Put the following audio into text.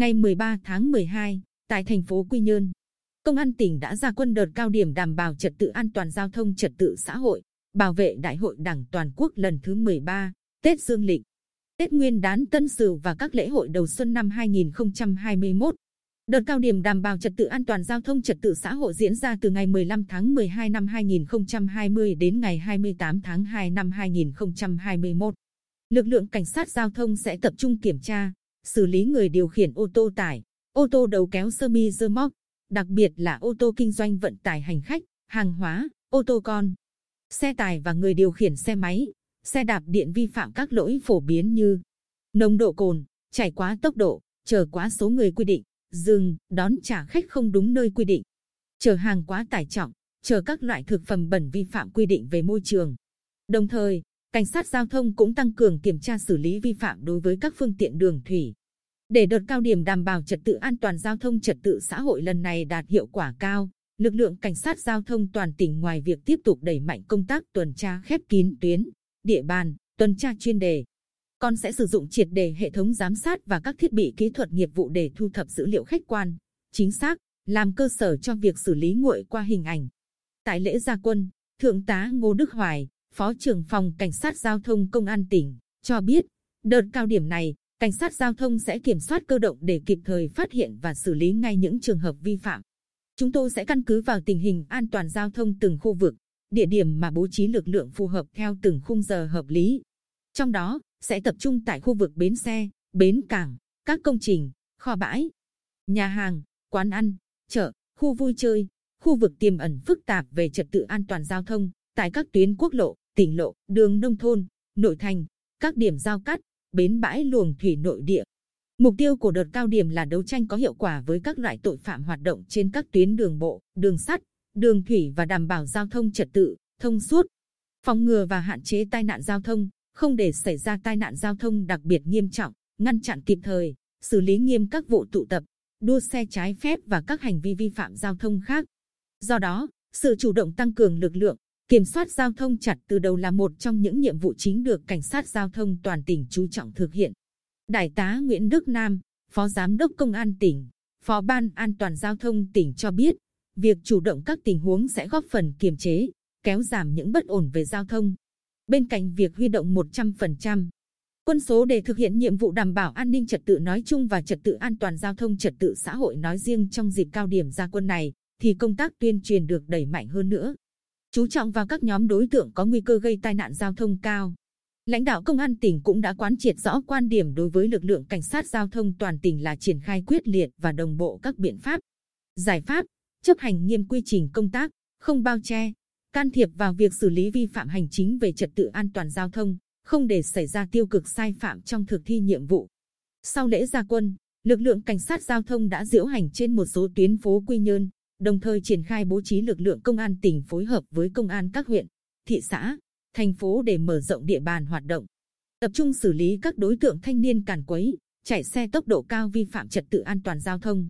Ngày 13 tháng 12, tại thành phố Quy Nhơn, Công an tỉnh đã ra quân đợt cao điểm đảm bảo trật tự an toàn giao thông trật tự xã hội, bảo vệ Đại hội Đảng toàn quốc lần thứ 13, Tết Dương lịch, Tết Nguyên đán Tân Sửu và các lễ hội đầu xuân năm 2021. Đợt cao điểm đảm bảo trật tự an toàn giao thông trật tự xã hội diễn ra từ ngày 15 tháng 12 năm 2020 đến ngày 28 tháng 2 năm 2021. Lực lượng cảnh sát giao thông sẽ tập trung kiểm tra, xử lý người điều khiển ô tô tải, ô tô đầu kéo sơ mi dơ móc, đặc biệt là ô tô kinh doanh vận tải hành khách, hàng hóa, ô tô con, xe tải và người điều khiển xe máy, xe đạp điện vi phạm các lỗi phổ biến như nồng độ cồn, chạy quá tốc độ, chở quá số người quy định, dừng, đón trả khách không đúng nơi quy định, chở hàng quá tải trọng, chở các loại thực phẩm bẩn vi phạm quy định về môi trường. Đồng thời, cảnh sát giao thông cũng tăng cường kiểm tra xử lý vi phạm đối với các phương tiện đường thủy. Để đợt cao điểm đảm bảo trật tự an toàn giao thông trật tự xã hội lần này đạt hiệu quả cao, lực lượng cảnh sát giao thông toàn tỉnh ngoài việc tiếp tục đẩy mạnh công tác tuần tra khép kín tuyến, địa bàn, tuần tra chuyên đề, còn sẽ sử dụng triệt đề hệ thống giám sát và các thiết bị kỹ thuật nghiệp vụ để thu thập dữ liệu khách quan, chính xác, làm cơ sở cho việc xử lý nguội qua hình ảnh. Tại lễ gia quân, Thượng tá Ngô Đức Hoài, Phó trưởng phòng Cảnh sát Giao thông Công an tỉnh, cho biết, đợt cao điểm này, Cảnh sát Giao thông sẽ kiểm soát cơ động để kịp thời phát hiện và xử lý ngay những trường hợp vi phạm. Chúng tôi sẽ căn cứ vào tình hình an toàn giao thông từng khu vực, địa điểm mà bố trí lực lượng phù hợp theo từng khung giờ hợp lý. Trong đó, sẽ tập trung tại khu vực bến xe, bến cảng, các công trình, kho bãi, nhà hàng, quán ăn, chợ, khu vui chơi, khu vực tiềm ẩn phức tạp về trật tự an toàn giao thông, tại các tuyến quốc lộ, tỉnh lộ, đường nông thôn, nội thành, các điểm giao cắt, bến bãi luồng thủy nội địa. Mục tiêu của đợt cao điểm là đấu tranh có hiệu quả với các loại tội phạm hoạt động trên các tuyến đường bộ, đường sắt, đường thủy và đảm bảo giao thông trật tự, thông suốt, phòng ngừa và hạn chế tai nạn giao thông, không để xảy ra tai nạn giao thông đặc biệt nghiêm trọng, ngăn chặn kịp thời, xử lý nghiêm các vụ tụ tập, đua xe trái phép và các hành vi vi phạm giao thông khác. Do đó, sự chủ động tăng cường lực lượng, kiểm soát giao thông chặt từ đầu là một trong những nhiệm vụ chính được cảnh sát giao thông toàn tỉnh chú trọng thực hiện. Đại tá Nguyễn Đức Nam, Phó Giám đốc Công an tỉnh, Phó Ban An toàn Giao thông tỉnh cho biết, việc chủ động các tình huống sẽ góp phần kiềm chế, kéo giảm những bất ổn về giao thông. Bên cạnh việc huy động 100% quân số để thực hiện nhiệm vụ đảm bảo an ninh trật tự nói chung và trật tự an toàn giao thông trật tự xã hội nói riêng trong dịp cao điểm gia quân này, thì công tác tuyên truyền được đẩy mạnh hơn nữa. Chú trọng vào các nhóm đối tượng có nguy cơ gây tai nạn giao thông cao. Lãnh đạo công an tỉnh cũng đã quán triệt rõ quan điểm đối với lực lượng cảnh sát giao thông toàn tỉnh là triển khai quyết liệt và đồng bộ các biện pháp, giải pháp, chấp hành nghiêm quy trình công tác, không bao che, can thiệp vào việc xử lý vi phạm hành chính về trật tự an toàn giao thông, không để xảy ra tiêu cực sai phạm trong thực thi nhiệm vụ. Sau lễ gia quân, lực lượng cảnh sát giao thông đã diễu hành trên một số tuyến phố Quy Nhơn, đồng thời triển khai bố trí lực lượng công an tỉnh phối hợp với công an các huyện, thị xã, thành phố để mở rộng địa bàn hoạt động, tập trung xử lý các đối tượng thanh niên càn quấy, chạy xe tốc độ cao vi phạm trật tự an toàn giao thông.